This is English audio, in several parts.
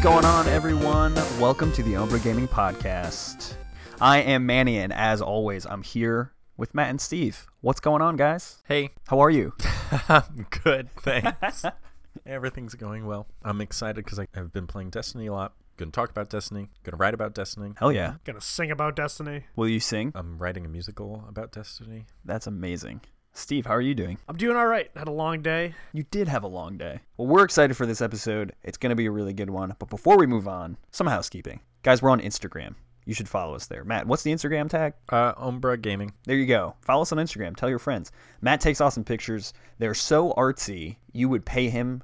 What's going on, everyone? Welcome to the Umbra Gaming Podcast. I am Manny, and as always, I'm here with Matt and Steve. What's going on, guys? Hey, How are you? I'm good, thanks. Everything's going well. I'm excited because I've been playing Destiny a lot. Gonna talk about Destiny. Gonna write about Destiny. Hell yeah. Gonna sing about Destiny. Will you sing? I'm writing a musical about Destiny. That's amazing. Steve, how are you doing? I'm doing all right. Had a long day. You did have a long day. Well, we're excited for this episode. It's going to be a really good one. But before we move on, some housekeeping. Guys, we're on Instagram. You should follow us there. Matt, what's the Instagram tag? Uh, Umbra Gaming. There you go. Follow us on Instagram. Tell your friends. Matt takes awesome pictures. They're so artsy, you would pay him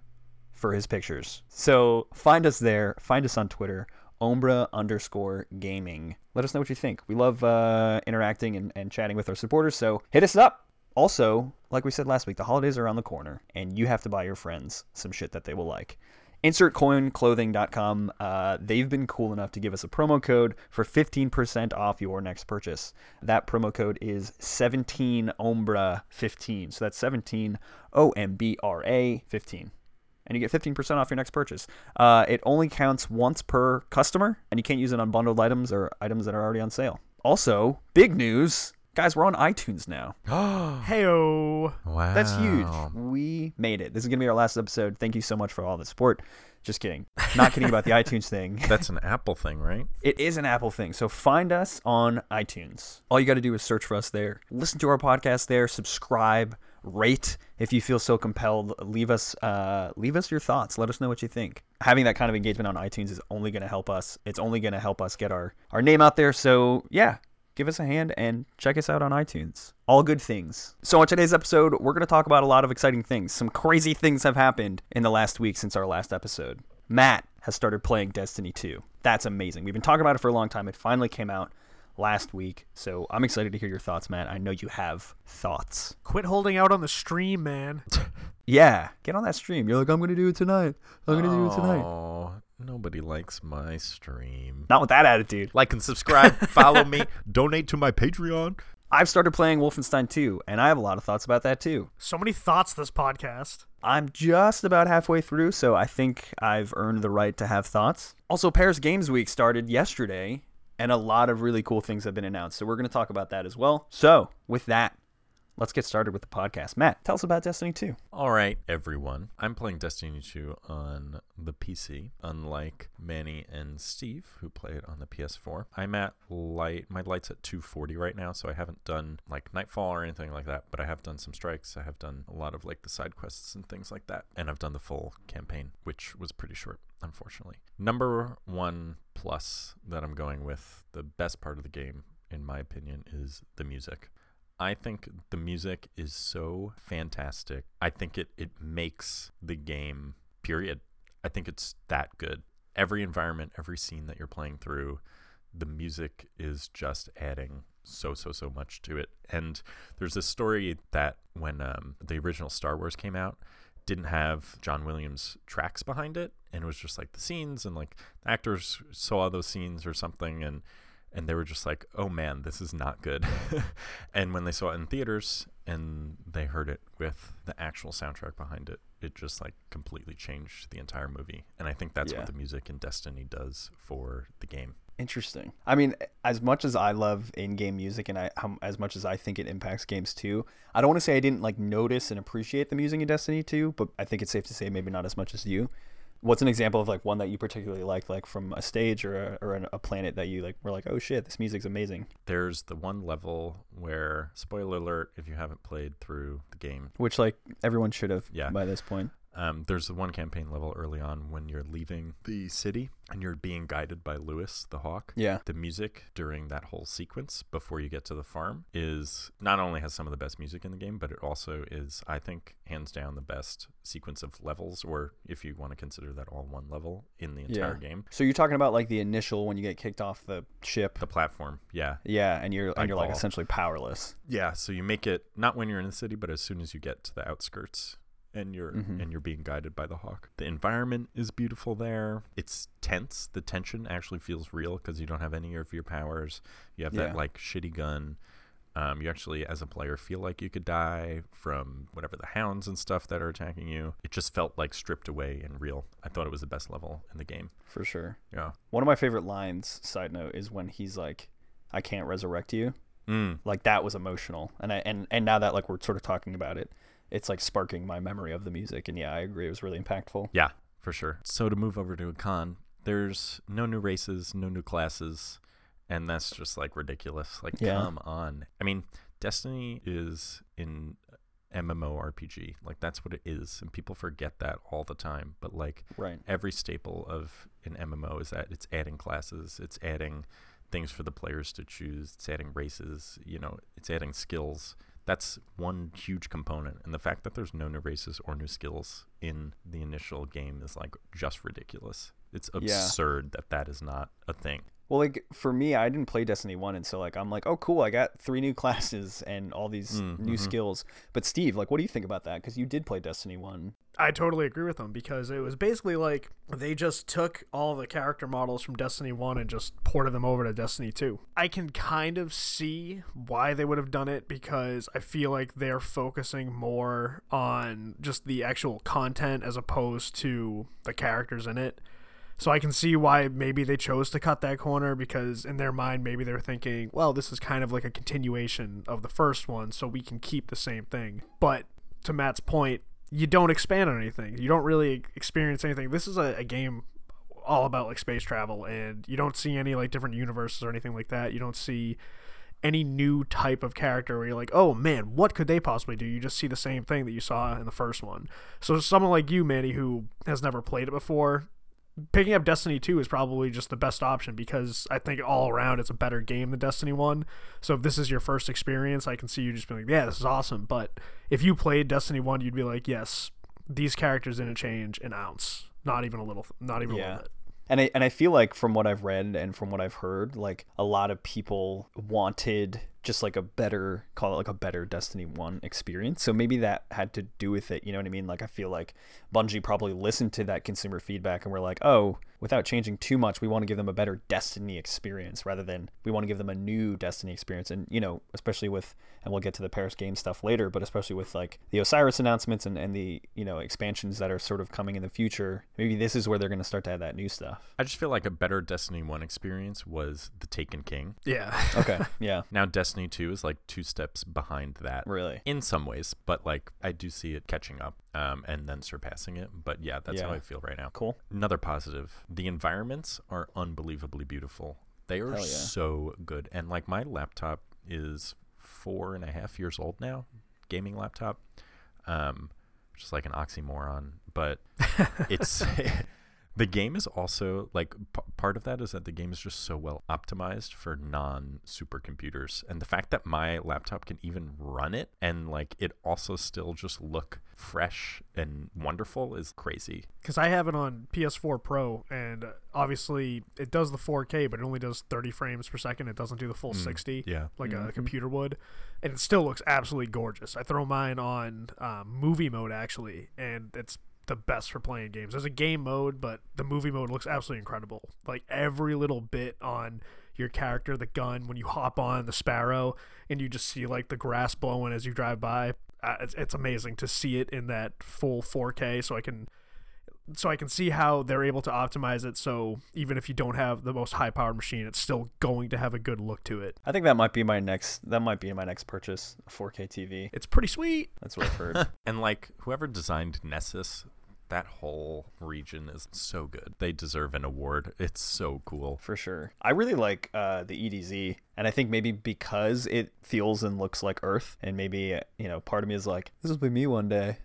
for his pictures. So find us there. Find us on Twitter. Ombra underscore gaming. Let us know what you think. We love uh, interacting and, and chatting with our supporters, so hit us up. Also, like we said last week, the holidays are around the corner, and you have to buy your friends some shit that they will like. InsertCoinClothing.com. Uh, they've been cool enough to give us a promo code for 15% off your next purchase. That promo code is 17OMBRA15. So that's 17 O M B R A 15 and you get 15% off your next purchase. Uh, it only counts once per customer, and you can't use it on bundled items or items that are already on sale. Also, big news. Guys, we're on iTunes now. Heyo. wow. That's huge. We made it. This is going to be our last episode. Thank you so much for all the support. Just kidding. Not kidding about the iTunes thing. That's an Apple thing, right? It is an Apple thing. So find us on iTunes. All you got to do is search for us there. Listen to our podcast there. Subscribe. Rate if you feel so compelled. Leave us uh, leave us your thoughts. Let us know what you think. Having that kind of engagement on iTunes is only going to help us. It's only going to help us get our our name out there. So yeah, give us a hand and check us out on iTunes. All good things. So, on today's episode, we're going to talk about a lot of exciting things. Some crazy things have happened in the last week since our last episode. Matt has started playing Destiny 2. That's amazing. We've been talking about it for a long time. It finally came out last week. So, I'm excited to hear your thoughts, Matt. I know you have thoughts. Quit holding out on the stream, man. Yeah, get on that stream. You're like, I'm going to do it tonight. I'm going to do it tonight. Nobody likes my stream. Not with that attitude. Like and subscribe, follow me, donate to my Patreon. I've started playing Wolfenstein 2, and I have a lot of thoughts about that too. So many thoughts this podcast. I'm just about halfway through, so I think I've earned the right to have thoughts. Also, Paris Games Week started yesterday, and a lot of really cool things have been announced, so we're going to talk about that as well. So, with that, let's get started with the podcast. Matt, tell us about Destiny 2. All right, everyone. I'm playing Destiny 2 on the PC, unlike Manny and Steve, who play it on the PS4. I'm at light, my light's at 240 right now, so I haven't done like Nightfall or anything like that, but I have done some strikes. I have done a lot of like the side quests and things like that, and I've done the full campaign, which was pretty short, unfortunately. Number one plus that I'm going with, the best part of the game, in my opinion, is the music. I think the music is so fantastic. I think it, it makes the game, period. I think it's that good. Every environment, every scene that you're playing through, the music is just adding so, so, so much to it. And there's this story that when um, the original Star Wars came out, didn't have John Williams tracks behind it. And it was just like the scenes and like the actors saw those scenes or something. And and they were just like, "Oh man, this is not good." and when they saw it in theaters and they heard it with the actual soundtrack behind it, it just like completely changed the entire movie. And I think that's Yeah. what the music in Destiny does for the game. Interesting. I mean, as much as I love in-game music, and I how, as much as I think it impacts games too, I don't want to say I didn't like notice and appreciate the music in Destiny 2, but I think it's safe to say maybe not as much as you. What's an example of like one that you particularly liked, like from a stage or a, or an, a planet that you like were like, oh shit, this music's amazing. There's the one level where, spoiler alert, if you haven't played through the game, Which like everyone should have Yeah. by this point. Um, there's the one campaign level early on when you're leaving the city and you're being guided by Louis the Hawk. Yeah. The music during that whole sequence before you get to the farm is not only has some of the best music in the game, but it also is, I think, hands down the best sequence of levels, or if you want to consider that all one level in the entire Yeah. game. So you're talking about like the initial when you get kicked off the ship. The platform, yeah. Yeah, and you're and you're like essentially powerless. Yeah, so you make it not when you're in the city, but as soon as you get to the outskirts and you're Mhm. and you're being guided by the hawk. The environment is beautiful there. It's tense. The tension actually feels real because you don't have any of your powers. You have Yeah. that like shitty gun. Um, you actually, as a player, feel like you could die from whatever the hounds and stuff that are attacking you. It just felt like stripped away and real. I thought it was the best level in the game. For sure. Yeah. One of my favorite lines, side note, is when he's like, I can't resurrect you. Mm. Like that was emotional. And I and, and now that like we're sort of talking about it, it's like sparking my memory of the music. And yeah, I agree. It was really impactful. Yeah, for sure. So to move over to a con, there's no new races, no new classes, and that's just like ridiculous. Like, Yeah. come on. I mean, Destiny is in MMORPG. Like, that's what it is, and people forget that all the time. But like, Right. every staple of an MMO is that it's adding classes, it's adding things for the players to choose, it's adding races, you know, it's adding skills. That's one huge component. And the fact that there's no new races or new skills in the initial game is like just ridiculous. It's absurd that that is not a thing. Well, like for me, I didn't play Destiny 1 and so like I'm like, "Oh, cool. I got three new classes and all these Mm, new mhm. skills." But Steve, like what do you think about that? Cuz you did play Destiny 1. I totally agree with them because it was basically like they just took all the character models from Destiny 1 and just ported them over to Destiny 2. I can kind of see why they would have done it because I feel like they're focusing more on just the actual content as opposed to the characters in it. So I can see why maybe they chose to cut that corner because in their mind maybe they're thinking, well, this is kind of like a continuation of the first one, so we can keep the same thing. But to Matt's point, you don't expand on anything. You don't really experience anything. This is a, a game all about like space travel and you don't see any like different universes or anything like that. You don't see any new type of character where you're like, oh man, what could they possibly do? You just see the same thing that you saw in the first one. So someone like you, Manny, who has never played it before, picking up Destiny 2 is probably just the best option because I think all around it's a better game than Destiny 1. So if this is your first experience, I can see you just being like, yeah, this is awesome. But if you played Destiny 1, you'd be like, yes, these characters didn't change an ounce. Not even a little, not even a little bit. And I and I feel like from what I've read and from what I've heard, like a lot of people wanted just like a better call it like a better Destiny 1 experience. So maybe that had to do with it, you know what I mean? Like I feel like Bungie probably listened to that consumer feedback and we're like, "Oh, without changing too much, we want to give them a better Destiny experience rather than we want to give them a new Destiny experience." And you know, especially with and we'll get to the Paris game stuff later, but especially with like the Osiris announcements and, and the, you know, expansions that are sort of coming in the future, maybe this is where they're going to start to add that new stuff. I just feel like a better Destiny 1 experience was The Taken King. Yeah. Okay. Yeah. Now Destiny 2 is like two steps behind that. Really. in some ways, but like I do see it catching up um, and then surpassing it. But yeah, that's how I feel right now. Cool. Another positive: the environments are unbelievably beautiful. They are yeah. so good, and like my laptop is four and a half years old now, gaming laptop, um, which is like an oxymoron, but it's. The game is also like p- part of that is that the game is just so well optimized for non supercomputers, and the fact that my laptop can even run it and like it also still just look fresh and wonderful is crazy. because I have it on PS4 Pro, and uh, obviously it does the 4K, but it only does 30 frames per second. It doesn't do the full 60 Yeah, like Mhm. a computer would, and it still looks absolutely gorgeous. I throw mine on um, movie mode actually, and it's the best for playing games. There's a game mode, but the movie mode looks absolutely incredible. Like every little bit on your character, the gun, when you hop on the sparrow and you just see like the grass blowing as you drive by. Uh, it's, it's amazing to see it in that full 4K. So I can so I can see how they're able to optimize it. So even if you don't have the most high powered machine, it's still going to have a good look to it. I think that might be my next. That might be my next purchase. A 4K TV. It's pretty sweet. That's what I've heard. and like whoever designed Nessus, that whole region is so good. They deserve an award. It's so cool. for sure. I really like uh, the EDZ, and I think maybe because it feels and looks like Earth, and maybe uh, you know, part of me is like, this will be me one day.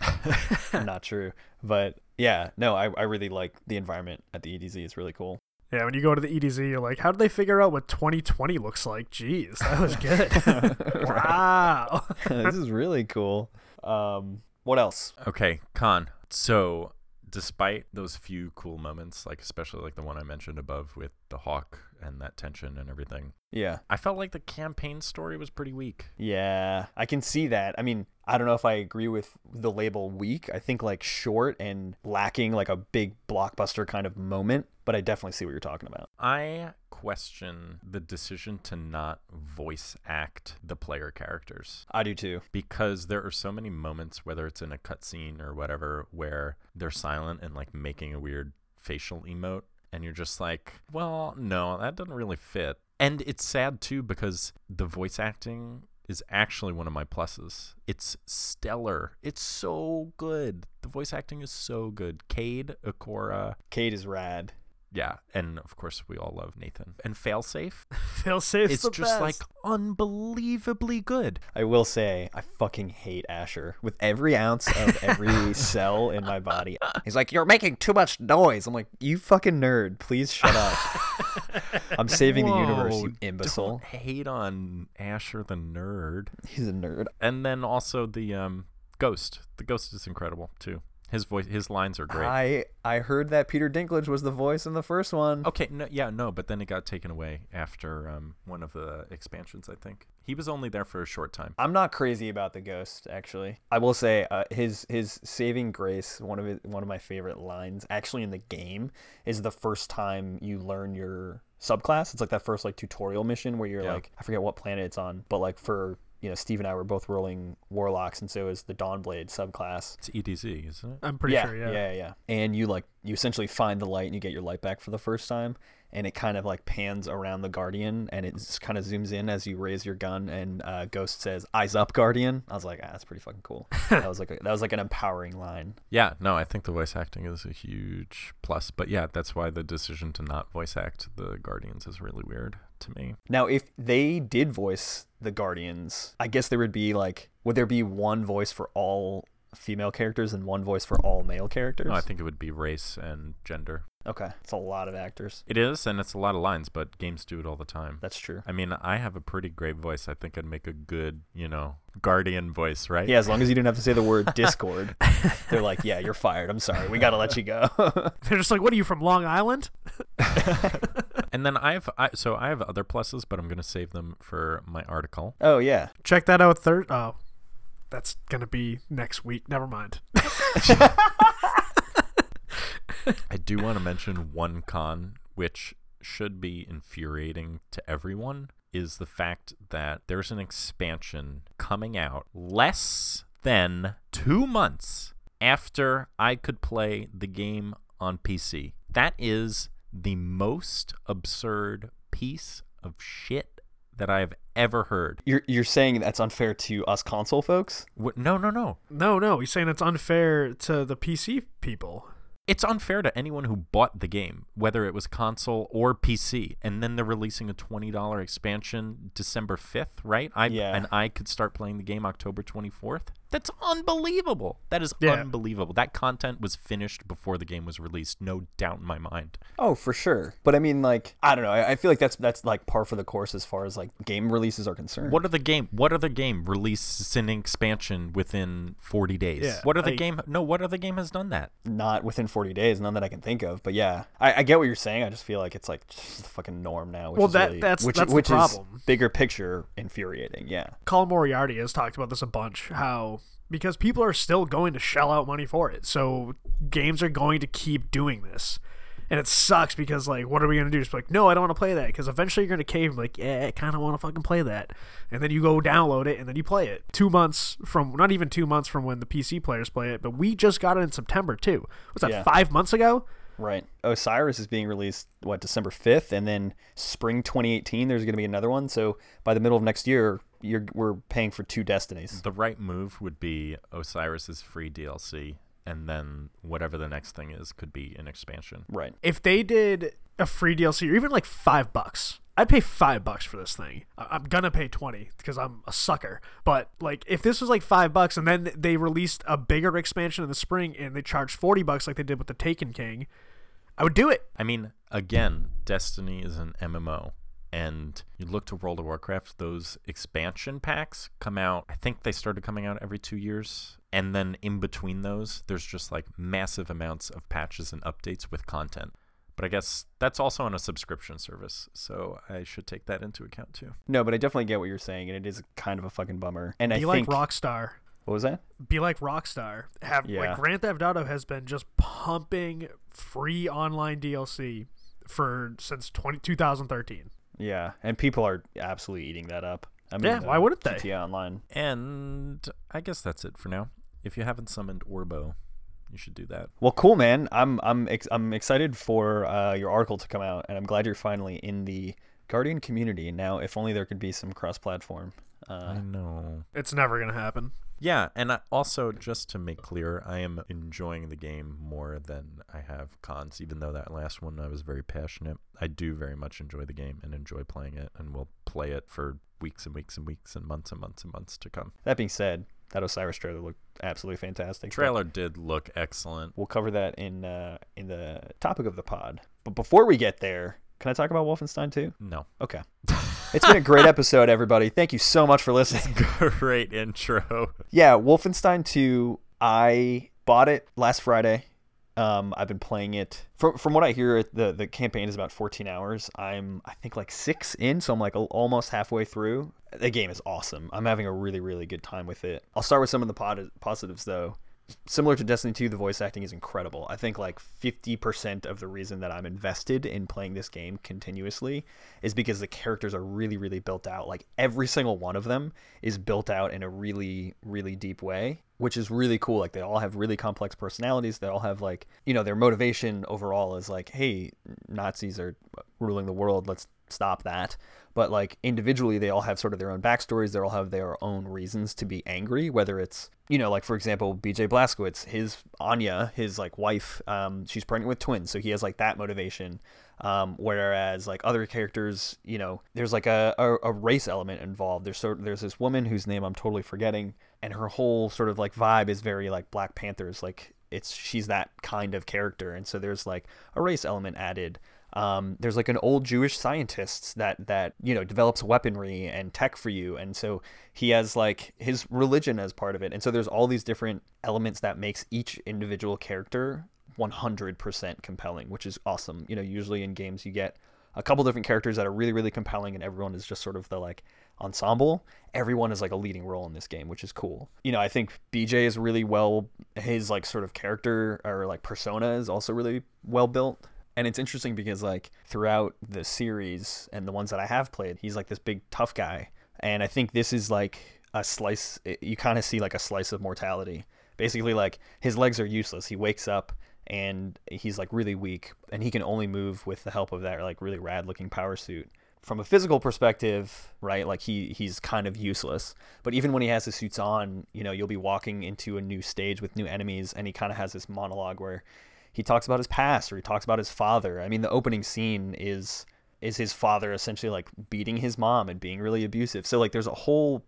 Not true, but yeah, no, I, I really like the environment at the EDZ. It's really cool. Yeah, when you go to the EDZ, you're like, how did they figure out what 2020 looks like? Jeez, that was good. wow. this is really cool. Um, what else? Okay, Con. So, despite those few cool moments, like especially like the one I mentioned above with the hawk and that tension and everything, Yeah, I felt like the campaign story was pretty weak. yeah, I can see that. I mean, I don't know if I agree with the label weak. I think like short and lacking like a big blockbuster kind of moment, but I definitely see what you're talking about. I question the decision to not voice act the player characters I do too. because there are so many moments, whether it's in a cutscene or whatever, where they're silent and like making a weird facial emote, and you're just like, well, no, that doesn't really fit. And it's sad too because the voice acting is actually one of my pluses. It's stellar. It's so good. The voice acting is so good. Cayde, Ikora, Cayde is rad. Yeah, and of course we all love Nathan and Failsafe. Phil saves It's the just best. like unbelievably good. I will say, I fucking hate Asher with every ounce of every cell in my body. He's like, You're making too much noise. I'm like, You fucking nerd. Please shut up. I'm saving the universe, you imbecile. Don't hate on Asher the nerd. He's a nerd. And then also the um Ghost. The Ghost is incredible too. His voice his lines are great. I I heard that Peter Dinklage was the voice in the first one. Okay, no yeah, no, but then it got taken away after um one of the expansions, I think. He was only there for a short time. I'm not crazy about the ghost, actually. I will say uh, his his saving grace, one of his, one of my favorite lines, actually in the game, is the first time you learn your subclass. It's like that first like tutorial mission where you're Yeah. like, I forget what planet it's on, but like for you know, Steve and I were both rolling warlocks, and so is the Dawnblade subclass. It's EDZ, isn't it? I'm pretty yeah, sure, yeah. yeah, yeah. And you like you essentially find the light and you get your light back for the first time, and it kind of like pans around the guardian and it just kind of zooms in as you raise your gun and uh, Ghost says "Eyes up, Guardian." I was like, ah, that's pretty fucking cool. that was like a, that was like an empowering line. Yeah, no, I think the voice acting is a huge plus. But yeah, that's why the decision to not voice act the Guardians is really weird to me. Now, if they did voice the Guardians, I guess there would be like, would there be one voice for all female characters and one voice for all male characters? No, I think it would be race and gender. okay, it's a lot of actors. It is, and it's a lot of lines, but games do it all the time. That's true. I mean, I have a pretty great voice. I think I'd make a good, you know, guardian voice, right? Yeah, as long as you didn't have to say the word Discord, they're like, yeah, you're fired. I'm sorry, we gotta let you go. They're just like, what are you from Long Island? And then I have, I, so I have other pluses, but I'm gonna save them for my article. oh yeah, Check that out. Third. Oh, that's gonna be next week. Never mind. I do want to mention one con, which should be infuriating to everyone, is the fact that there's an expansion coming out less than two months after I could play the game on PC. That is the most absurd piece of shit that I have ever heard. you're you're saying that's unfair to us console folks. Wh- No, no, no. No, no. He's saying it's unfair to the PC people. It's unfair to anyone who bought the game, whether it was console or PC, and then they're releasing a twenty dollar expansion December fifth, right? I Yeah. and I could start playing the game October twenty fourth. That's unbelievable. That is Yeah. unbelievable. That content was finished before the game was released, no doubt in my mind. Oh, for sure. But I mean, like, I don't know. I, I feel like that's that's like par for the course as far as like game releases are concerned. What are the game? What other game released an expansion within forty days? Yeah, what other like- game? No, what other game has done that? Not within 40 days, none that I can think of. But yeah, I, I get what you're saying. I just feel like it's like just the fucking norm now. Which Well, is that- really, that's- which, that's the which problem. is bigger picture infuriating. Yeah. Colin Moriarty has talked about this a bunch. How because people are still going to shell out money for it, so games are going to keep doing this. And it sucks because like, what are we gonna do? Just be like, no, I don't want to play that. Because eventually you're gonna cave and like, yeah, I kind of want to fucking play that. And then you go download it and then you play it. Two months from, not even two months from when the PC players play it, but we just got it in September too. Was that Yeah. five months ago? Right. Osiris is being released what December 5th, and then spring 2018 there's going to be another one. So by the middle of next year, you're we're paying for two Destinies. The right move would be Osiris's free DLC, and then whatever the next thing is could be an expansion. Right. if they did a free DLC or even like five bucks, I'd pay five bucks for this thing. I- I'm gonna pay twenty because I'm a sucker. But like, if this was like five bucks and then they released a bigger expansion in the spring and they charged forty bucks like they did with the Taken King, I would do it. I mean, again, Destiny is an MMO. And you look to World of Warcraft, those expansion packs come out. I think they started coming out every two years. And then in between those, there's just like massive amounts of patches and updates with content. But I guess that's also on a subscription service. So I should take that into account too. No, but I definitely get what you're saying, and it is kind of a fucking bummer. And I like think Rockstar. what was that? Be like Rockstar. Have Yeah. like Grand Theft Auto has been just pumping free online DLC for since 20, 2013. Yeah, and people are absolutely eating that up. I mean, Yeah, why wouldn't they? GTA Online. And I guess that's it for now. If you haven't summoned Orbo, you should do that. Well, cool, man. I'm I'm ex- I'm excited for uh, your article to come out, and I'm glad you're finally in the Guardian community now. If only there could be some cross-platform. Uh, I know. It's never gonna happen. Yeah, and I, also just to make clear, I am enjoying the game more than I have cons. Even though that last one I was very passionate, I do very much enjoy the game and enjoy playing it, and will play it for weeks and weeks and weeks and months and months and months to come. that being said, that Osiris trailer looked absolutely fantastic. Trailer did look excellent. We'll cover that in uh, in the topic of the pod. But before we get there, can I talk about Wolfenstein 2? No, Okay. It's been a great episode, everybody. Thank you so much for listening. great intro. Yeah, Wolfenstein 2, I bought it last Friday. Um, I've been playing it. From from what I hear, the the campaign is about 14 hours. I'm I think like six in, so I'm like almost halfway through. The game is awesome. I'm having a really really good time with it. I'll start with some of the pod- positives though. Similar to Destiny 2, the voice acting is incredible. I think like 50% of the reason that I'm invested in playing this game continuously is because the characters are really, really built out. Like every single one of them is built out in a really, really deep way, which is really cool. Like they all have really complex personalities. They all have like, you know, their motivation overall is like, hey, Nazis are ruling the world. Let's stop that. But like individually, they all have sort of their own backstories. They all have their own reasons to be angry, whether it's, you know, like for example, BJ Blazkowicz, his Anya, his like wife, um, she's pregnant with twins. So he has like that motivation. Um, whereas like other characters, you know, there's like a, a, a race element involved. There's sort there's this woman whose name I'm totally forgetting, and her whole sort of like vibe is very like Black Panthers. Like it's she's that kind of character, and so there's like a race element added. Um, there's like an old Jewish scientist that that you know develops weaponry and tech for you, and so he has like his religion as part of it, and so there's all these different elements that makes each individual character 100% compelling, which is awesome. You know, usually in games you get a couple different characters that are really really compelling, and everyone is just sort of the like ensemble. Everyone is like a leading role in this game, which is cool. You know, I think BJ is really well. His like sort of character or like persona is also really well built and it's interesting because like throughout the series and the ones that I have played, he's like this big tough guy, and I think this is like a slice. You kind of see like a slice of mortality. Basically, like his legs are useless. He wakes up and he's like really weak, and he can only move with the help of that like really rad looking power suit. From a physical perspective, right, like he he's kind of useless. But even when he has the suits on, you know, you'll be walking into a new stage with new enemies, and he kind of has this monologue where he talks about his past or he talks about his father. I mean, the opening scene is is his father essentially like beating his mom and being really abusive. So like there's a whole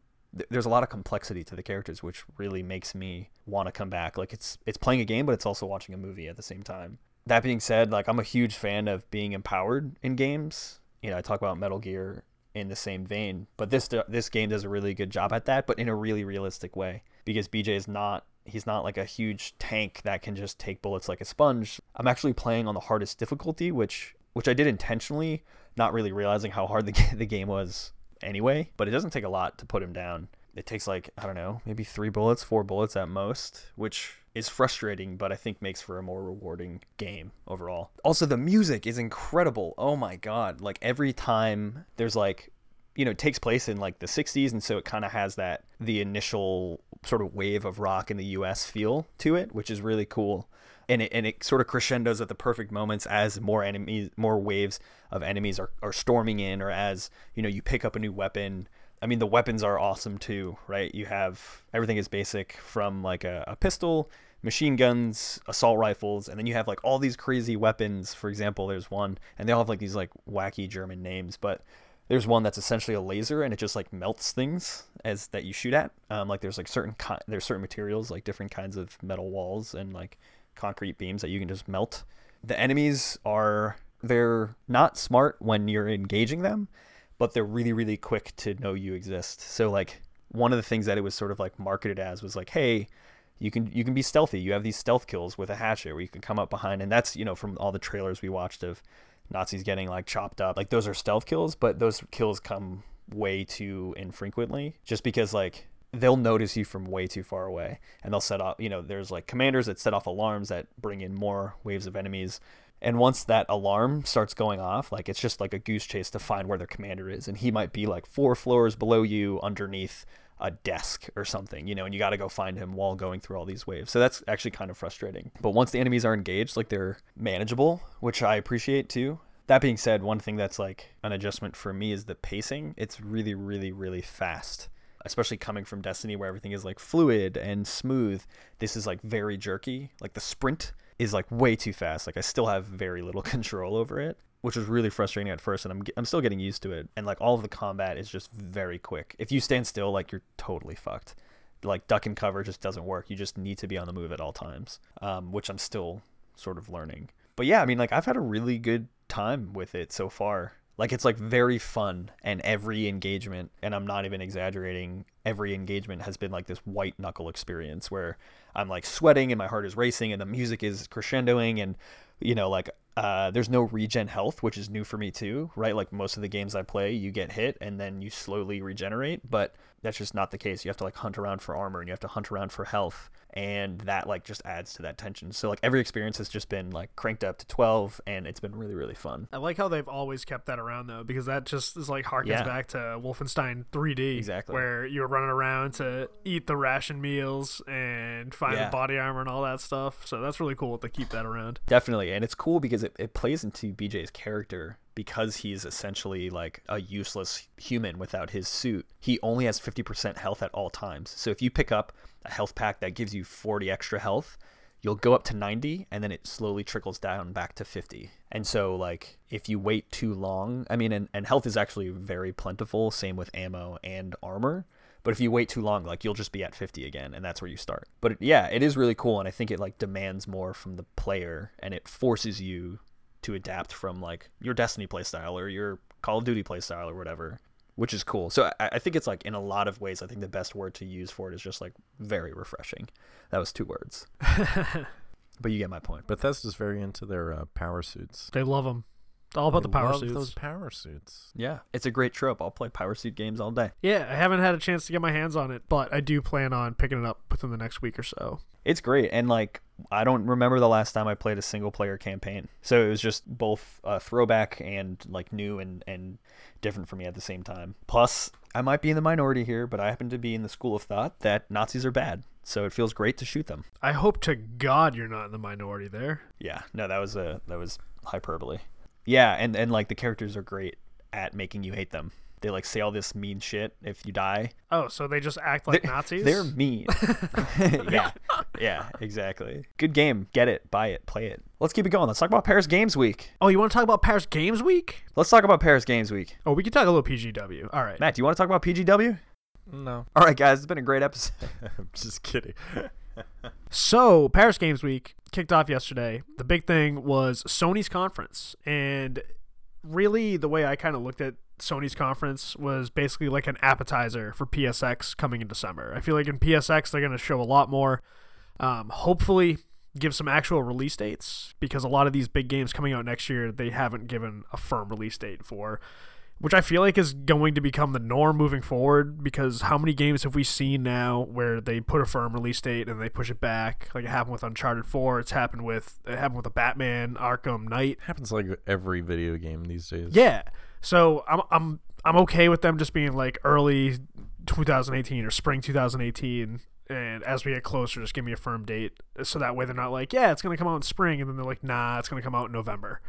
there's a lot of complexity to the characters which really makes me want to come back. Like it's it's playing a game but it's also watching a movie at the same time. That being said, like I'm a huge fan of being empowered in games. You know, I talk about Metal Gear in the same vein, but this this game does a really good job at that, but in a really realistic way because BJ is not he's not like a huge tank that can just take bullets like a sponge. I'm actually playing on the hardest difficulty, which which I did intentionally, not really realizing how hard the the game was anyway. But it doesn't take a lot to put him down. It takes like I don't know, maybe three bullets, four bullets at most, which is frustrating, but I think makes for a more rewarding game overall. Also, the music is incredible. Oh my god! Like every time there's like you know, it takes place in like the 60s, and so it kind of has that the initial sort of wave of rock in the US feel to it, which is really cool. And it, and it sort of crescendos at the perfect moments as more enemies, more waves of enemies are, are storming in, or as you know, you pick up a new weapon. I mean, the weapons are awesome too, right? You have everything is basic from like a, a pistol, machine guns, assault rifles, and then you have like all these crazy weapons. For example, there's one, and they all have like these like wacky German names, but there's one that's essentially a laser and it just like melts things as that you shoot at um, like there's like certain ki- there's certain materials like different kinds of metal walls and like concrete beams that you can just melt. The enemies are they're not smart when you're engaging them but they're really really quick to know you exist. So like one of the things that it was sort of like marketed as was like hey you can you can be stealthy. You have these stealth kills with a hatchet where you can come up behind. And that's you know from all the trailers we watched of Nazis getting like chopped up. Like those are stealth kills, but those kills come way too infrequently just because like they'll notice you from way too far away and they'll set off, you know, there's like commanders that set off alarms that bring in more waves of enemies. And once that alarm starts going off, like it's just like a goose chase to find where their commander is. And he might be like four floors below you underneath a desk or something, you know, and you got to go find him while going through all these waves. So that's actually kind of frustrating. But once the enemies are engaged, like they're manageable, which I appreciate too. That being said, one thing that's like an adjustment for me is the pacing. It's really, really, really fast especially coming from Destiny where everything is like fluid and smooth. This is like very jerky. Like the sprint is like way too fast. Like I still have very little control over it, which was really frustrating at first and I'm I'm still getting used to it. And like all of the combat is just very quick. If you stand still, like you're totally fucked. Like duck and cover just doesn't work. You just need to be on the move at all times, um, which I'm still sort of learning. But yeah, I mean, like I've had a really good time with it so far. Like it's like very fun and every engagement and I'm not even exaggerating, every engagement has been like this white knuckle experience where I'm like sweating and my heart is racing and the music is crescendoing and you know like uh, there's no regen health, which is new for me too, right? Like most of the games I play, you get hit and then you slowly regenerate, but that's just not the case. You have to like hunt around for armor and you have to hunt around for health, and that like just adds to that tension. So like every experience has just been like cranked up to 12, and it's been really really fun. I like how they've always kept that around though, because that just is like harkens Yeah. back to Wolfenstein 3D, Exactly. where you were running around to eat the ration meals and find Yeah. the body armor and all that stuff. So that's really cool to keep that around. Definitely. And it's cool because it, it plays into BJ's character because he's essentially like a useless human without his suit. He only has 50% health at all times. So if you pick up a health pack that gives you 40 extra health, you'll go up to 90 and then it slowly trickles down back to 50. And so like if you wait too long, I mean and, and health is actually very plentiful, same with ammo and armor. But if you wait too long, like you'll just be at 50 again, and that's where you start. But it, yeah, it is really cool, and I think it like demands more from the player, and it forces you to adapt from like your Destiny playstyle or your Call of Duty playstyle or whatever, which is cool. So I, I think it's like in a lot of ways, I think the best word to use for it is just like very refreshing. That was two words, but you get my point. Bethesda's very into their uh, power suits. They love them. It's all about the power love suits. Those power suits. Yeah, it's a great trope. I'll play power suit games all day. Yeah, I haven't had a chance to get my hands on it, but I do plan on picking it up within the next week or so. It's great, and like I don't remember the last time I played a single player campaign, so it was just both uh, throwback and like new and and different for me at the same time. Plus, I might be in the minority here, but I happen to be in the school of thought that Nazis are bad, so it feels great to shoot them. I hope to God you're not in the minority there. Yeah, no, that was a that was hyperbole. Yeah, and and like the characters are great at making you hate them. They like say all this mean shit if you die. Oh, so they just act like They're- Nazis? They're mean. yeah. Yeah, exactly. Good game. Get it. Buy it. Play it. Let's keep it going. Let's talk about Paris Games Week. Oh, you want to talk about Paris Games Week? Let's talk about Paris Games Week. Oh, we can talk a little PGW. All right. Matt, do you want to talk about PGW? No, All right, guys. It's been a great episode. I'm just kidding. So, Paris Games Week kicked off yesterday. The big thing was Sony's conference. And really, the way I kind of looked at Sony's conference was basically like an appetizer for PSX coming in December. I feel like in PSX, they're going to show a lot more. Um, hopefully, give some actual release dates because a lot of these big games coming out next year, they haven't given a firm release date for. Which I feel like is going to become the norm moving forward because how many games have we seen now where they put a firm release date and they push it back? Like it happened with Uncharted 4, it's happened with it happened with a Batman Arkham Knight. It happens like every video game these days. Yeah. So I'm I'm I'm okay with them just being like early 2018 or spring 2018 and as we get closer just give me a firm date so that way they're not like, yeah, it's going to come out in spring and then they're like, nah, it's going to come out in November.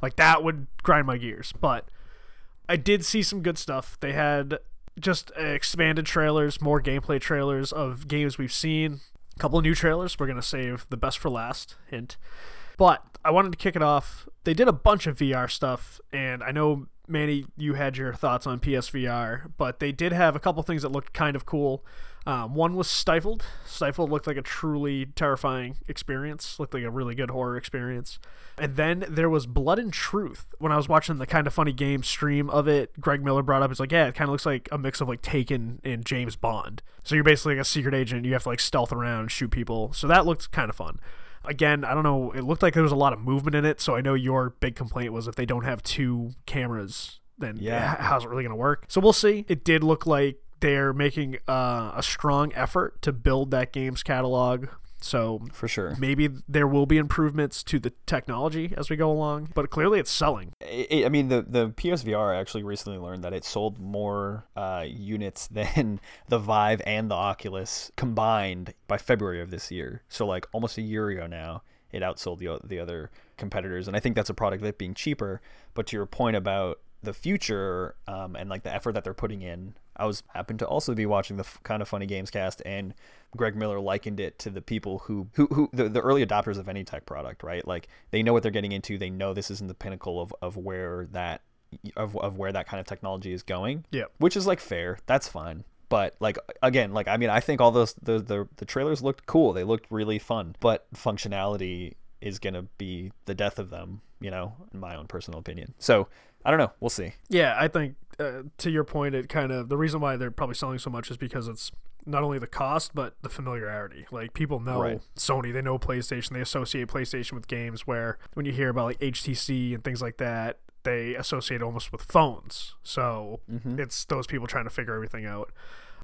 Like that would grind my gears. But I did see some good stuff. They had just expanded trailers, more gameplay trailers of games we've seen. A couple new trailers. We're going to save the best for last. Hint. But I wanted to kick it off. They did a bunch of VR stuff, and I know Manny, you had your thoughts on PSVR, but they did have a couple things that looked kind of cool. Um, one was Stifled. Stifled looked like a truly terrifying experience, looked like a really good horror experience. And then there was Blood and Truth. When I was watching the kind of funny game stream of it, Greg Miller brought up, it's like, yeah, it kind of looks like a mix of like Taken and James Bond. So you're basically like a secret agent. You have to like stealth around, and shoot people. So that looked kind of fun again, I don't know. It looked like there was a lot of movement in it, so I know your big complaint was if they don't have two cameras, then Yeah. how's it really going to work? So we'll see. It did look like they're making uh, a strong effort to build that game's catalog So for sure. maybe there will be improvements to the technology as we go along, but clearly it's selling. I I mean, the the PSVR actually recently learned that it sold more uh, units than the Vive and the Oculus combined by February of this year. So like almost a year ago now, it outsold the the other competitors, and I think that's a product that being cheaper. But to your point about the future um, and like the effort that they're putting in, I was happened to also be watching the f- kind of funny games cast, and Greg Miller likened it to the people who who, who the, the early adopters of any tech product, right? Like they know what they're getting into, they know this isn't the pinnacle of, of where that of, of where that kind of technology is going. Yep. Which is like fair. That's fine. But like again, like I mean, I think all those the the, the trailers looked cool. They looked really fun. But functionality is gonna be the death of them, you know, in my own personal opinion. So I don't know. We'll see. Yeah, I think uh, to your point, it kind of the reason why they're probably selling so much is because it's not only the cost but the familiarity. Like people know Right. Sony, they know PlayStation, they associate PlayStation with games. Where when you hear about like HTC and things like that, they associate almost with phones. So it's those people trying to figure everything out.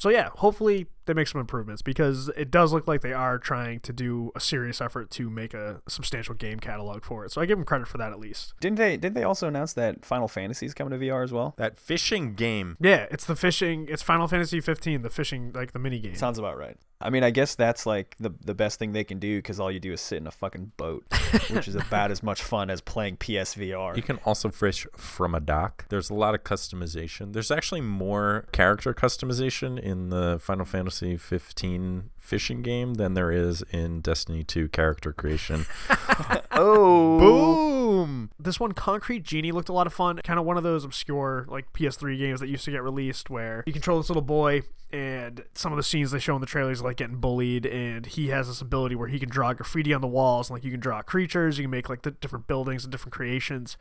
So yeah, hopefully they make some improvements because it does look like they are trying to do a serious effort to make a substantial game catalog for it. So I give them credit for that at least. Didn't they? Did they also announce that Final Fantasy is coming to VR as well? That fishing game. Yeah, it's the fishing. It's Final Fantasy 15, the fishing, like the mini game. Sounds about right. I mean, I guess that's like the the best thing they can do because all you do is sit in a fucking boat, which is about as much fun as playing PSVR. You can also fish from a dock. There's a lot of customization. There's actually more character customization in the Final Fantasy 15 fishing game than there is in Destiny 2 character creation. oh, Boom! This one, Concrete Genie, looked a lot of fun. Kind of one of those obscure like PS3 games that used to get released where you control this little boy, and some of the scenes they show in the trailers like getting bullied, and he has this ability where he can draw graffiti on the walls, and like you can draw creatures, you can make like the different buildings and different creations.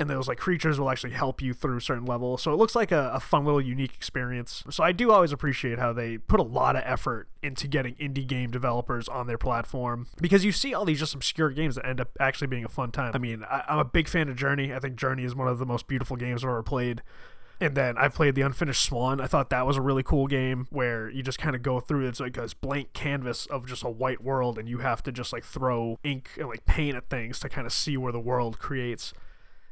And those like creatures will actually help you through certain levels. So it looks like a, a fun little unique experience. So I do always appreciate how they put a lot of effort into getting indie game developers on their platform because you see all these just obscure games that end up actually being a fun time. I mean, I, I'm a big fan of Journey. I think Journey is one of the most beautiful games I've ever played. And then I played the Unfinished Swan. I thought that was a really cool game where you just kind of go through. It's like this blank canvas of just a white world, and you have to just like throw ink and like paint at things to kind of see where the world creates.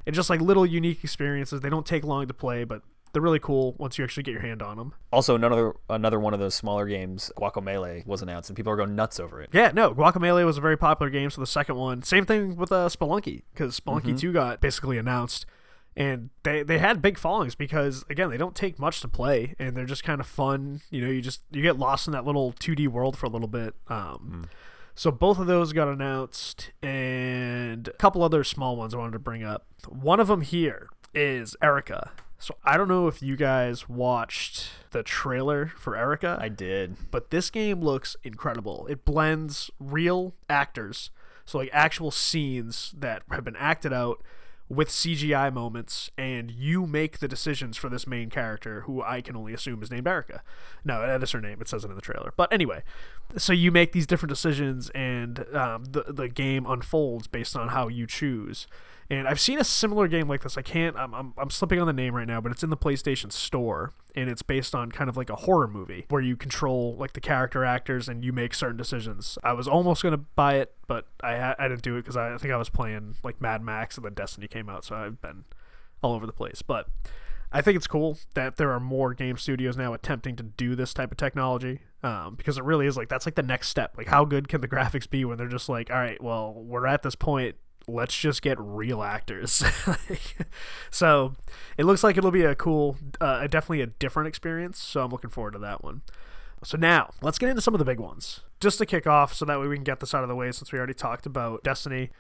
And just like little unique experiences. They don't take long to play, but they're really cool once you actually get your hand on them. Also, another another one of those smaller games, Guacamelee, was announced, and people are going nuts over it. Yeah, no, Guacamelee was a very popular game. So the second one, same thing with uh, Spelunky, because Spelunky 2 got basically announced. And they, they had big followings because again they don't take much to play and they're just kind of fun. You know, you just you get lost in that little 2D world for a little bit. Um, So both of those got announced, and a couple other small ones I wanted to bring up. One of them here is Erica. So I don't know if you guys watched the trailer for Erica I did. but this game looks incredible. It blends real actors, so like actual scenes that have been acted out with CGI moments, and you make the decisions for this main character, who I can only assume is named Erica. No, that is her name. It says it in the trailer. But anyway, so you make these different decisions, and um, the the game unfolds based on how you choose. And I've seen a similar game like this. I can't. I'm, I'm, I'm slipping on the name right now, but it's in the PlayStation Store, and it's based on kind of like a horror movie where you control like the character actors and you make certain decisions. I was almost gonna buy it, but I I didn't do it because I, I think I was playing like Mad Max and then Destiny came out, so I've been all over the place. But I think it's cool that there are more game studios now attempting to do this type of technology um, because it really is like that's like the next step. Like, how good can the graphics be when they're just like, all right, well, we're at this point. Let's just get real actors. so it looks like it'll be a cool, uh, definitely a different experience. So I'm looking forward to that one. So now let's get into some of the big ones just to kick off, so that way we can get this out of the way since we already talked about Destiny.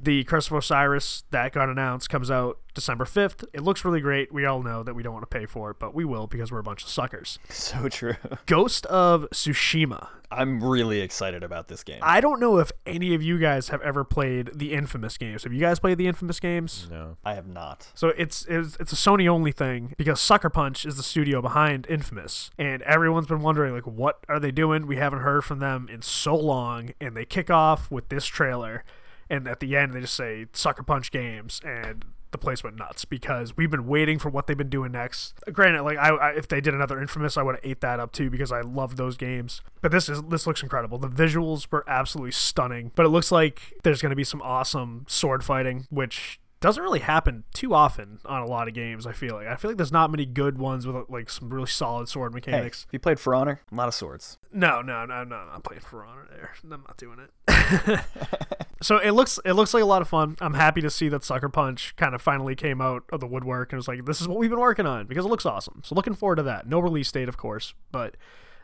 The Curse of Osiris that got announced comes out December 5th. It looks really great. We all know that we don't want to pay for it, but we will because we're a bunch of suckers. So true. Ghost of Tsushima. I'm really excited about this game. I don't know if any of you guys have ever played the Infamous games. Have you guys played the Infamous games? No. I have not. So it's, it's it's a Sony only thing because Sucker Punch is the studio behind Infamous, and everyone's been wondering like, what are they doing? We haven't heard from them in so long, and they kick off with this trailer, and at the end they just say Sucker Punch Games, and the place went nuts because we've been waiting for what they've been doing next. Granted, like I, I if they did another Infamous, I would have ate that up too because I love those games. But this is this looks incredible. The visuals were absolutely stunning. But it looks like there's going to be some awesome sword fighting, which doesn't really happen too often on a lot of games. I feel like I feel like there's not many good ones with like some really solid sword Hey, mechanics. if you played For Honor, a lot of swords. No, no, no, no, I'm not playing For Honor there. I'm not doing it. so it looks it looks like a lot of fun. I'm happy to see that Sucker Punch kind of finally came out of the woodwork and was like, this is what we've been working on because it looks awesome. So looking forward to that. No release date, of course, but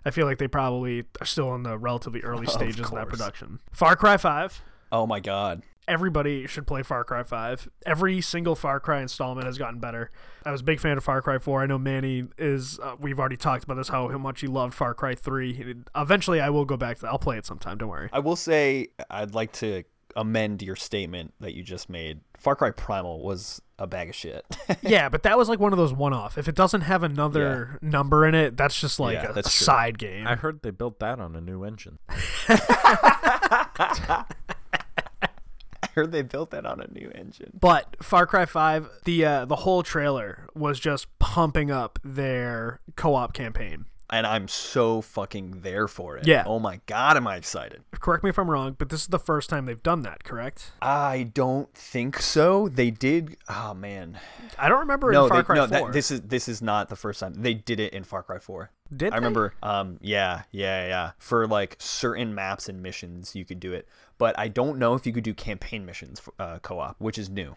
I feel like they probably are still in the relatively early stages of, that production. Far Cry 5. Oh my god. Everybody should play Far Cry 5. Every single Far Cry installment has gotten better. I was a big fan of Far Cry 4. I know Manny is, uh, we've already talked about this, how, how much he loved Far Cry 3. Eventually, I will go back to that. I'll play it sometime, don't worry. I will say I'd like to amend your statement that you just made. Far Cry Primal was a bag of shit. yeah, but that was like one of those one off. If it doesn't have another number in it, that's just like Yeah, a, that's true. side game. I heard they built that on a new engine. I heard they built that on a new engine. But Far Cry 5, the uh, the whole trailer was just pumping up their co-op campaign. And I'm so fucking there for it. Yeah. Oh my god, am I excited. Correct me if I'm wrong, but this is the first time they've done that, correct? I don't think so. They did oh man. I don't remember No, in Far they, Cry no, 4. that, this is this is not the first time. They did it in Far Cry 4. Did I they? remember um yeah, yeah, yeah. For like certain maps and missions you could do it. But I don't know if you could do campaign missions uh, co-op, which is new.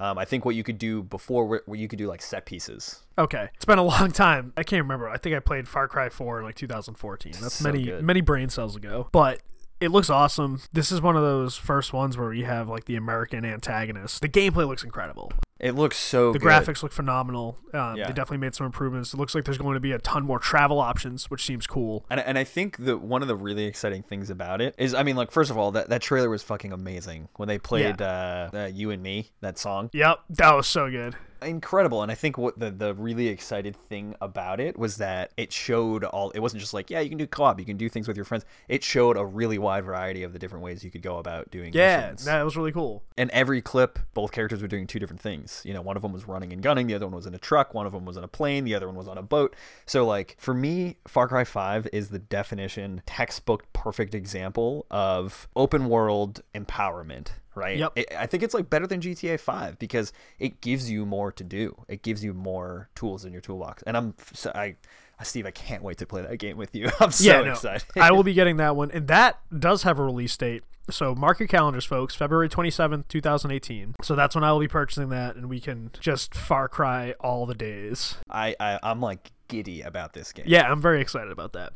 Um, I think what you could do before where, you could do like set pieces. Okay, it's been a long time. I can't remember. I think I played Far Cry 4 in like 2014. That's So many good. many brain cells ago. But it looks awesome. This is one of those first ones where you have like the American antagonist. The gameplay looks incredible. It looks so The good. graphics look phenomenal. Um, Yeah. They definitely made some improvements. It looks like there's going to be a ton more travel options, which seems cool. And, and I think that one of the really exciting things about it is, I mean, like first of all, that, that trailer was fucking amazing when they played uh, uh, "You and Me" that song, Yep, that was so good. Incredible. And I think what the the really excited thing about it was that it showed all. It wasn't just like, yeah, you can do co-op, you can do things with your friends. It showed a really wide variety of the different ways you could go about doing. Things. Yeah, missions. that was really cool. and every clip, both characters were doing two different things. You know, one of them was running and gunning, the other one was in a truck, one of them was in a plane, the other one was on a boat. So, like, for me, Far Cry 5 is the definition, textbook perfect example of open world empowerment, right? Yep. It, I think it's like better than GTA 5 because it gives you more to do, it gives you more tools in your toolbox. And I'm, so I, Steve, I can't wait to play that game with you. I'm so yeah, no, excited. I will be getting that one, and that does have a release date. So mark your calendars, folks. February twenty seventh, two thousand eighteen. So that's when I will be purchasing that, and we can just Far Cry all the days. I, I, I'm like giddy about this game. Yeah, I'm very excited about that.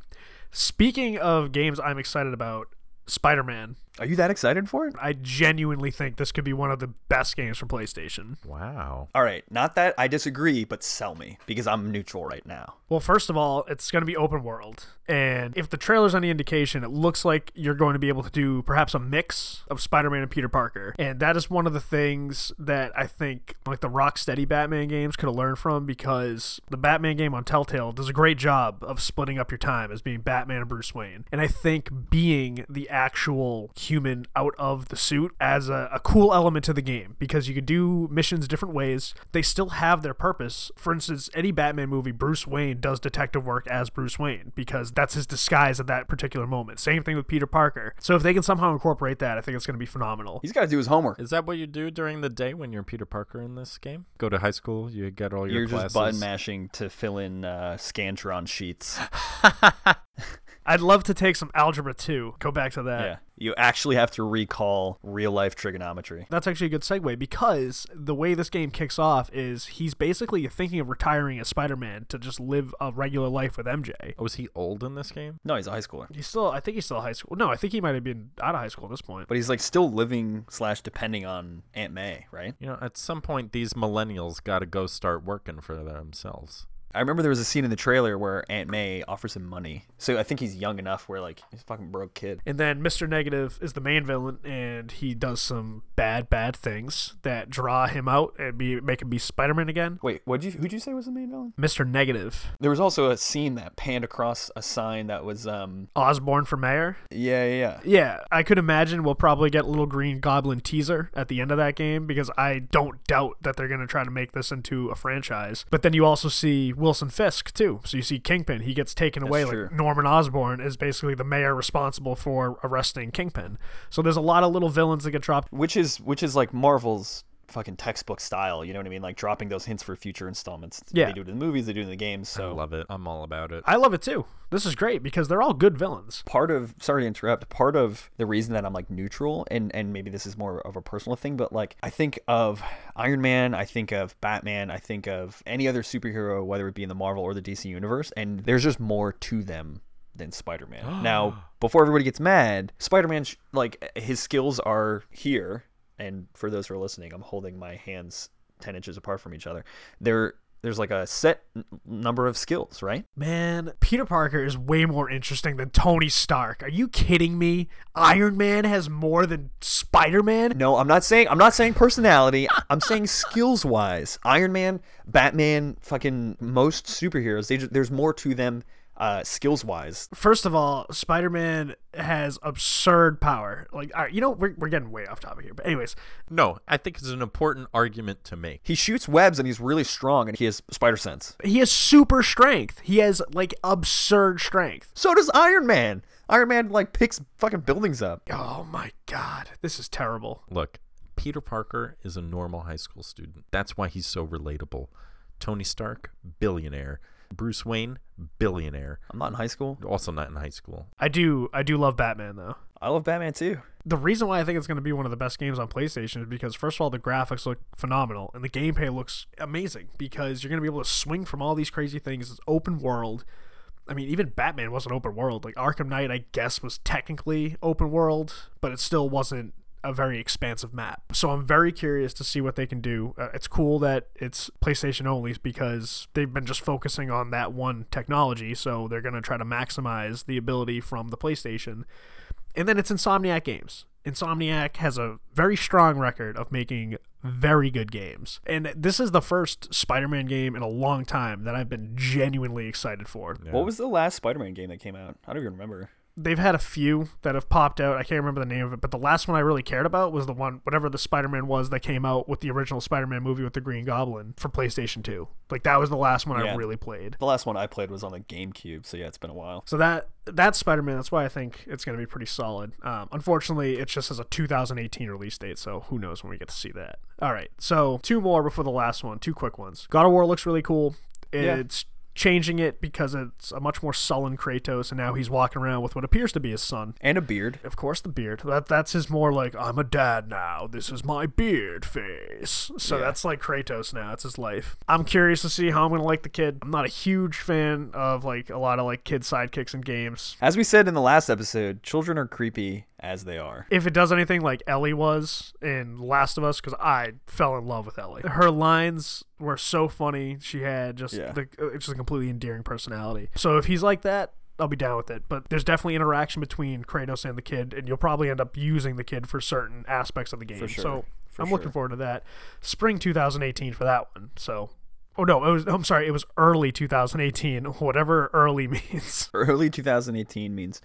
Speaking of games I'm excited about, Spider Man. Are you that excited for it? I genuinely think this could be one of the best games for PlayStation. Wow. All right, not that I disagree, but sell me because I'm neutral right now. Well, first of all, it's going to be open world. And if the trailer's any indication, it looks like you're going to be able to do perhaps a mix of Spider Man and Peter Parker. And that is one of the things that I think like the Rocksteady Batman games could have learned from because the Batman game on Telltale does a great job of splitting up your time as being Batman and Bruce Wayne. And I think being the actual human out of the suit as a, a cool element to the game because you could do missions different ways. They still have their purpose. For instance, any Batman movie, Bruce Wayne does detective work as Bruce Wayne because that's his disguise at that particular moment. Same thing with Peter Parker. So if they can somehow incorporate that, I think it's going to be phenomenal. He's got to do his homework. Is that what you do during the day when you're Peter Parker in this game? Go to high school, you get all your You're classes. just button mashing to fill in uh, Scantron sheets. I'd love to take some Algebra 2. Go back to that. yeah, you actually have to recall real life trigonometry. That's actually a good segue because the way this game kicks off is he's basically thinking of retiring as Spider-Man to just live a regular life with MJ. Oh, is he old in this game? No, he's a high schooler, He's still, I think he's still high school. No, I think he might have been out of high school at this point. but he's like still living slash depending on Aunt May, right? You know, at some point, these millennials got to go start working for themselves. I remember there was a scene in the trailer where Aunt May offers him money. So I think he's young enough where like he's a fucking broke kid. And then Mr. Negative is the main villain, and he does some bad, bad things that draw him out and be make him be Spider-Man again. Wait, what you who'd you say was the main villain? Mr. Negative, There was also a scene that panned across a sign that was um Osborn for mayor. yeah yeah yeah. Yeah, I could imagine we'll probably get a little Green Goblin teaser at the end of that game because I don't doubt that they're going to try to make this into a franchise. But then you also see Wilson Fisk too. So you see Kingpin. He gets taken away. true. Like Norman Osborn is basically the mayor responsible for arresting Kingpin. So there's a lot of little villains that get dropped. Which is which is like Marvel's fucking textbook style, you know what I mean? Like dropping those hints for future installments. Yeah. They do it in the movies, they do it in the games. So I love it. I'm all about it. I love it too. This is great because they're all good villains. part of sorry to interrupt part of the reason that i'm like neutral and and maybe this is more of a personal thing but like i think of iron man i think of batman i think of any other superhero whether it be in the marvel or the dc universe and there's just more to them than spider-man now before everybody gets mad spider-man sh- like his skills are here and for those who are listening i'm holding my hands 10 inches apart from each other there there's like a set n- number of skills right Man, Peter Parker is way more interesting than Tony Stark. Are you kidding me? Iron Man has more than Spider Man? No, I'm not saying I'm not saying personality. I'm saying skills wise. Iron Man, Batman, fucking most superheroes. They there's more to them uh, skills wise. First of all, Spider Man has absurd power. Like, all right, you know, we're, we're getting way off topic here. But, anyways, No, I think it's an important argument to make. He shoots webs and he's really strong and he has spider sense. he has super strength. He has, like, absurd strength. So does Iron Man. Iron Man like picks fucking buildings up. Oh my God. This is terrible. Look, Peter Parker is a normal high school student. That's why he's so relatable. Tony Stark, billionaire. Bruce Wayne, billionaire. I'm not in high school. Also not in high school. I do, I do love Batman, though. I love Batman too. the reason why I think it's going to be one of the best games on PlayStation is because first of all the graphics look phenomenal and the gameplay looks amazing because you're going to be able to swing from all these crazy things. It's open world. I mean, even Batman wasn't open world. Like Arkham Knight, I guess, was technically open world, but it still wasn't a very expansive map. So I'm very curious to see what they can do. Uh, it's cool that it's PlayStation only because they've been just focusing on that one technology. So they're going to try to maximize the ability from the PlayStation. And then it's Insomniac Games. Insomniac has a very strong record of making very good games. And this is the first Spider Man game in a long time that I've been genuinely excited for. Yeah. What was the last Spider-Man game that came out? I don't even remember. They've had a few that have popped out. I can't remember the name of it, but the last one I really cared about was the one, whatever the Spider Man was that came out with the original Spider Man movie with the Green Goblin for PlayStation 2. Like, that was the last one I really played. The last one I played was on the GameCube, so yeah, it's been a while. So that that's Spider Man. That's why I think it's going to be pretty solid. Um, unfortunately, it just has a 2018 release date, so who knows when we get to see that. All right, so two more before the last one. Two quick ones. God of War looks really cool. Yeah. Changing it because it's a much more sullen Kratos, and now he's walking around with what appears to be his son. And a beard. Of course, the beard. That that's his more like I'm a dad now. This is my beard face. So Yeah. that's like Kratos now. It's his life. I'm curious to see how I'm gonna like the kid. I'm not a huge fan of like a lot of like kid sidekicks in games. As we said in the last episode, children are creepy as they are. If it does anything like Ellie was in Last of Us, because I fell in love with Ellie. Her lines were so funny. She had just Yeah. the it's just a completely endearing personality. So if he's like that. I'll be down with it, but there's definitely interaction between Kratos and the kid, and you'll probably end up using the kid for certain aspects of the game. Sure. So For I'm sure. looking forward to that. Spring 2018 for that one. So, oh no, it was. I'm sorry, it was early 2018. Whatever early means. Early 2018 means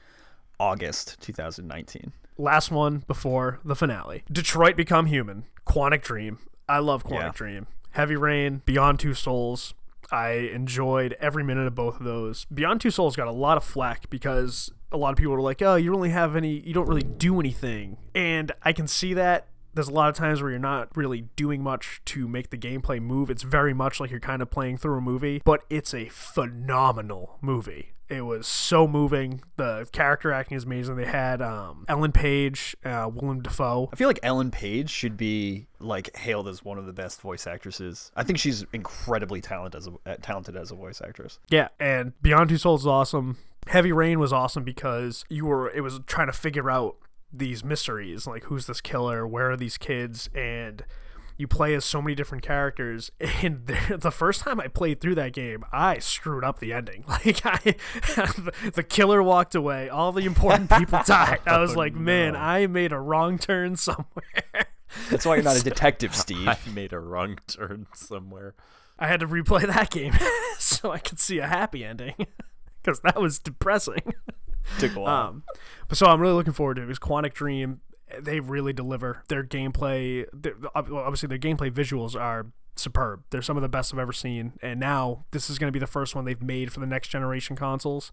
August 2019. Last one before the finale. Detroit Become Human. Quantic Dream. I love Quantic Yeah. Dream. Heavy Rain. Beyond Two Souls. I enjoyed every minute of both of those. Beyond Two Souls got a lot of flack because a lot of people were like, "Oh, you really have any. You don't really do anything," and I can see that. There's a lot of times where you're not really doing much to make the gameplay move. It's very much like you're kind of playing through a movie, but it's a phenomenal movie. It was so moving. The character acting is amazing. They had um, Ellen Page, uh, Willem Dafoe. I feel like Ellen Page should be like hailed as one of the best voice actresses. I think she's incredibly talented as a uh, talented as a voice actress. Yeah, and Beyond Two Souls is awesome. Heavy Rain was awesome because you were it was trying to figure out these mysteries, like who's this killer, where are these kids, and you play as so many different characters. And the, first time I played through that game, I screwed up the ending. Like I, the, killer walked away, all the important people died. I oh, was Oh, like, man, no. I made a wrong turn somewhere. That's why you're not a detective, Steve. I made a wrong turn somewhere. I had to replay that game so I could see a happy ending because that was depressing. Took a while. Um, but so I'm really looking forward to it because Quantic Dream, they really deliver. Their gameplay, their, obviously, their gameplay visuals are superb. They're some of the best I've ever seen. And now this is going to be the first one they've made for the next generation consoles.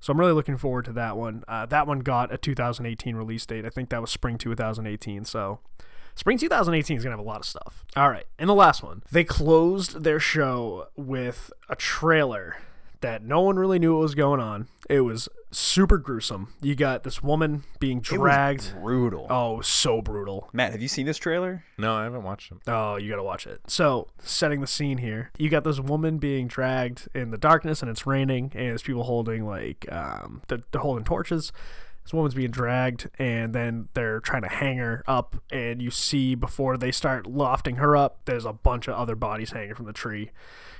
So I'm really looking forward to that one. Uh, that one got a 2018 release date. I think that was spring 2018. So spring 2018 is going to have a lot of stuff. All right. And the last one. They closed their show with a trailer that no one really knew what was going on. It was super gruesome. You got this woman being It was dragged. brutal. Oh, so brutal. Matt, have you seen this trailer? No, I haven't watched him. Oh, you gotta watch it. So, setting the scene here, you got this woman being dragged in the darkness, and it's raining, and there's people holding like um, they're, they're holding torches. This woman's being dragged, and then they're trying to hang her up, and you see before they start lofting her up, there's a bunch of other bodies hanging from the tree,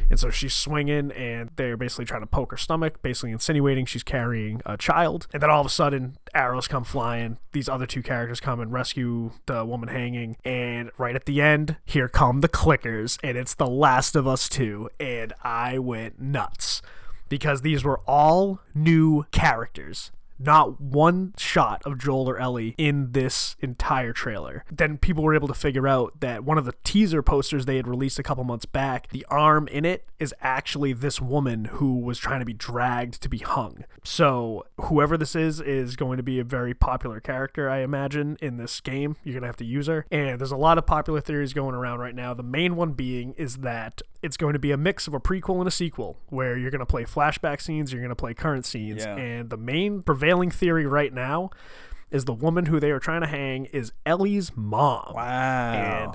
and so she's swinging, and they're basically trying to poke her stomach, basically insinuating she's carrying a child, and then all of a sudden arrows come flying. These other two characters come and rescue the woman hanging, and right at the end, here come the clickers, and it's The Last of Us 2, and I went nuts because these were all new characters. Not one shot of Joel or Ellie in this entire trailer. Then people were able to figure out that one of the teaser posters they had released a couple months back, the arm in it is actually this woman who was trying to be dragged to be hung. So, whoever this is, is going to be a very popular character, I imagine, in this game. You're going to have to use her. And there's a lot of popular theories going around right now. The main one being is that it's going to be a mix of a prequel and a sequel, where you're going to play flashback scenes, you're going to play current scenes. Yeah. And the main prevailing theory right now is the woman who they are trying to hang is Ellie's mom Wow.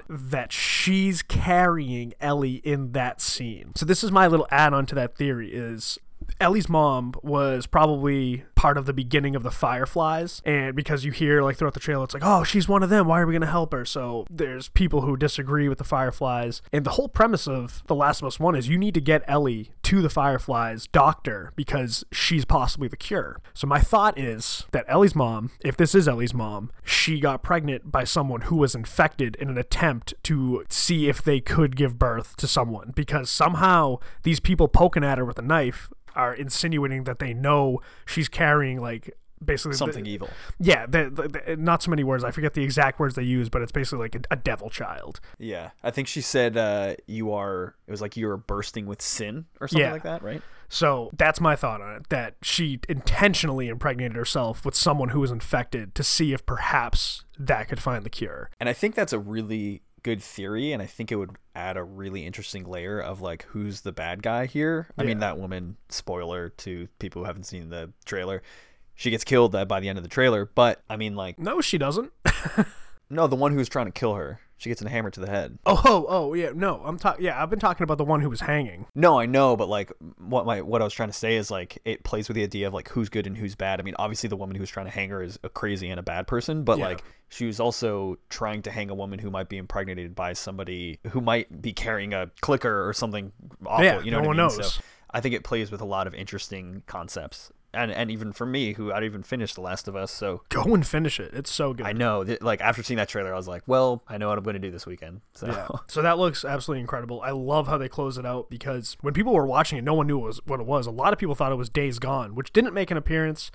and that she's carrying Ellie in that scene. So this is my little add-on to that theory is Ellie's mom was probably part of the beginning of the Fireflies, and because you hear like throughout the trailer, it's like, oh, she's one of them. Why are we gonna help her? So there's people who disagree with the Fireflies, and the whole premise of The Last of Us One is you need to get Ellie to the Fireflies doctor because she's possibly the cure. So my thought is that Ellie's mom, if this is Ellie's mom, she got pregnant by someone who was infected in an attempt to see if they could give birth to someone because somehow these people poking at her with a knife are insinuating that they know she's carrying like basically the- Something evil. yeah, the, the, the- not so many words. I forget the exact words they use, but it's basically like a, a devil child. Yeah. I think she said uh, you are, it was like you are bursting with sin or something Yeah. like that, right? So that's my thought on it. That she intentionally impregnated herself with someone who was infected to see if perhaps that could find the cure. And I think that's a really good theory, and I think it would add a really interesting layer of like who's the bad guy here. I mean, that woman, spoiler to people who haven't seen the trailer, she gets killed uh, by the end of the trailer. But I mean, like, No, she doesn't. no, the one who's trying to kill her, she gets a hammer to the head. Oh, oh, oh, yeah. No, I'm talking. Yeah, I've been talking about the one who was hanging. No, I know, but like what my what I was trying to say is like it plays with the idea of like who's good and who's bad. I mean, obviously the woman who's trying to hang her is a crazy and a bad person, but Yeah. like she was also trying to hang a woman who might be impregnated by somebody who might be carrying a clicker or something awful. Yeah, you know no what I mean? knows. So I think it plays with a lot of interesting concepts. And, and even for me, who I'd even finished The Last of Us, so Go and finish it. It's so good. I know that like after seeing that trailer, I was like, well, I know what I'm going to do this weekend. So Yeah. So that looks absolutely incredible. I love how they close it out because when people were watching it, no one knew what, was, what it was. A lot of people thought it was Days Gone, which didn't make an appearance.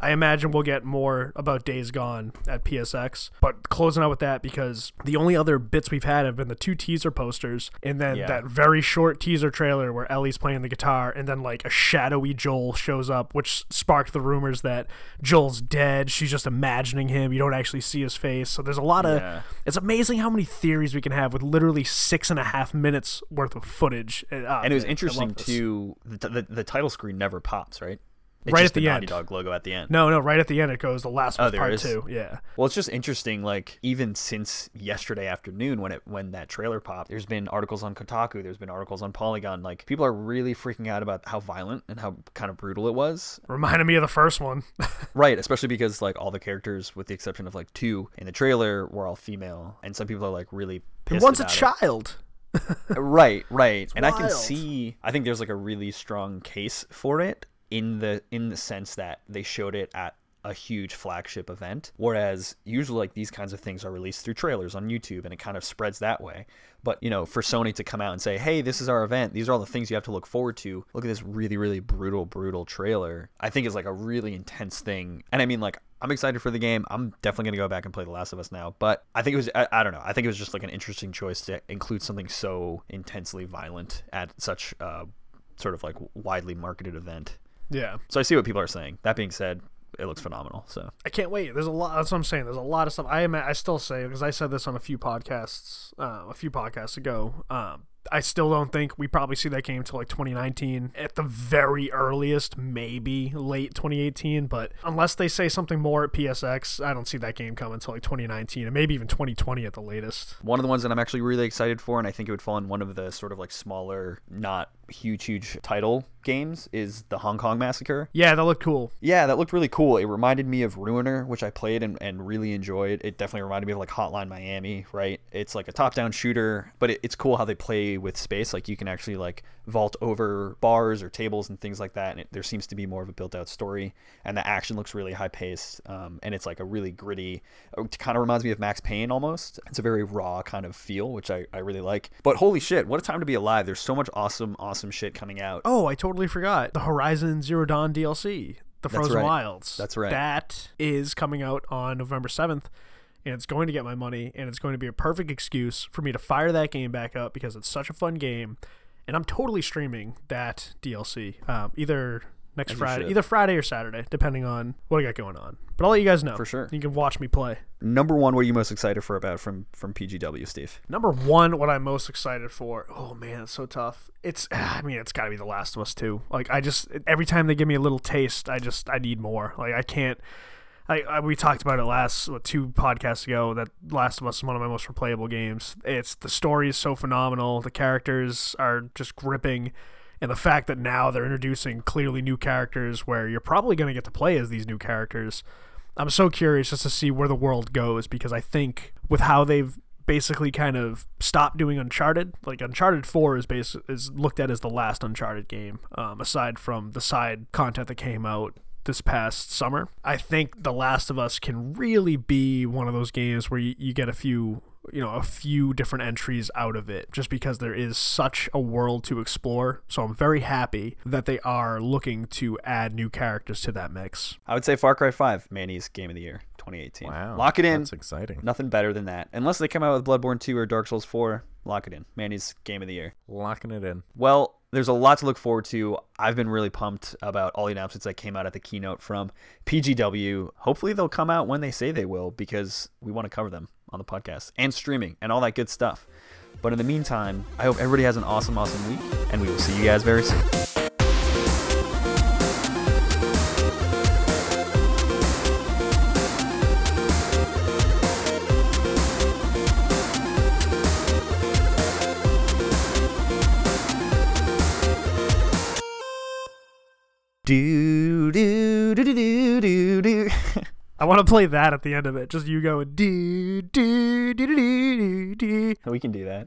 I imagine we'll get more about Days Gone at PSX, but closing out with that because the only other bits we've had have been the two teaser posters and then Yeah. that very short teaser trailer where Ellie's playing the guitar and then like a shadowy Joel shows up, which sparked the rumors that Joel's dead. She's just imagining him. You don't actually see his face. So there's a lot of Yeah. it's amazing how many theories we can have with literally six and a half minutes worth of footage. Uh, and it was interesting too. The, the the title screen never pops, right? It's Right at the Naughty end. Dog logo at the end. No, no, right at the end it goes the last Oh, part is? two. Yeah. Well, it's just interesting. Like even since yesterday afternoon, when it when that trailer popped, there's been articles on Kotaku, there's been articles on Polygon. Like people are really freaking out about how violent and how kind of brutal it was. Reminded me of the first one. Right, especially because like all the characters, with the exception of like two in the trailer, were all female, and some people are like really pissed. One's a it. child. right right and i can see i think there's like a really strong case for it in the in the sense that they showed it at a huge flagship event whereas usually like these kinds of things are released through trailers on youtube and it kind of spreads that way but you know for sony to come out and say hey this is our event these are all the things you have to look forward to look at this really really brutal brutal trailer i think is like a really intense thing and i mean like I'm excited for the game. I'm definitely gonna go back and play The Last of Us now. But I think it was I, I don't know. I think it was just like an interesting choice to include something so intensely violent at such uh, sort of like widely marketed event. Yeah. So I see what people are saying. That being said, it looks phenomenal. So I can't wait. There's a lot. That's what I'm saying. There's a lot of stuff. I am. I still say because I said this on a few podcasts, uh, a few podcasts ago. Um, I still don't think we probably see that game till like 2019 at the very earliest, maybe late 2018. But unless they say something more at PSX, I don't see that game coming until like 2019 and maybe even 2020 at the latest. one of the ones that I'm actually really excited for, and I think it would fall in one of the sort of like smaller, not huge, huge title games, is the Hong Kong Massacre. Yeah, that looked cool. Yeah, that looked really cool. It reminded me of Ruiner, which I played and, and really enjoyed. It definitely reminded me of like Hotline Miami, right? It's like a top-down shooter, but it, it's cool how they play with space. Like you can actually like vault over bars or tables and things like that, and it, there seems to be more of a built-out story. And the action looks really high-paced, um, and it's like a really gritty. It kind of reminds me of Max Payne almost. It's a very raw kind of feel, which I, I really like. But holy shit, what a time to be alive! There's so much awesome, awesome shit coming out. Oh, I totally forgot the Horizon Zero Dawn DLC, the Frozen right. Wilds. That's right. That is coming out on November 7th, and it's going to get my money, and it's going to be a perfect excuse for me to fire that game back up because it's such a fun game, and I'm totally streaming that DLC um, either next As Friday, either Friday or Saturday, depending on what I got going on. But I'll let you guys know For sure. You can watch me play. Number one, what are you most excited for about from from PGW, Steve? Number one, what I'm most excited for. Oh man, it's so tough. It's, I mean, it's got to be The Last of Us two. Like I just every time they give me a little taste, I just I need more. Like I can't. I, I we talked about it last what, two podcasts ago. That Last of Us is one of my most replayable games. It's the story is so phenomenal. The characters are just gripping. And the fact that now they're introducing clearly new characters where you're probably going to get to play as these new characters. I'm so curious just to see where the world goes because I think with how they've basically kind of stopped doing Uncharted, like Uncharted 4 is bas- is looked at as the last Uncharted game, um, aside from the side content that came out this past summer. I think The Last of Us can really be one of those games where you, you get a few you know a few different entries out of it just because there is such a world to explore so i'm very happy that they are looking to add new characters to that mix I would say Far Cry 5, Manny's game of the year, 2018. Wow. Lock it in. That's exciting. Nothing better than that. Unless they come out with Bloodborne 2 or Dark Souls 4, lock it in. Manny's game of the year. Locking it in. Well, there's a lot to look forward to. I've been really pumped about all the announcements that came out at the keynote from PGW. Hopefully, they'll come out when they say they will because we want to cover them on the podcast and streaming and all that good stuff. But in the meantime, I hope everybody has an awesome, awesome week, and we will see you guys very soon. Do i want to play that at the end of it just you going do do do do do we can do that.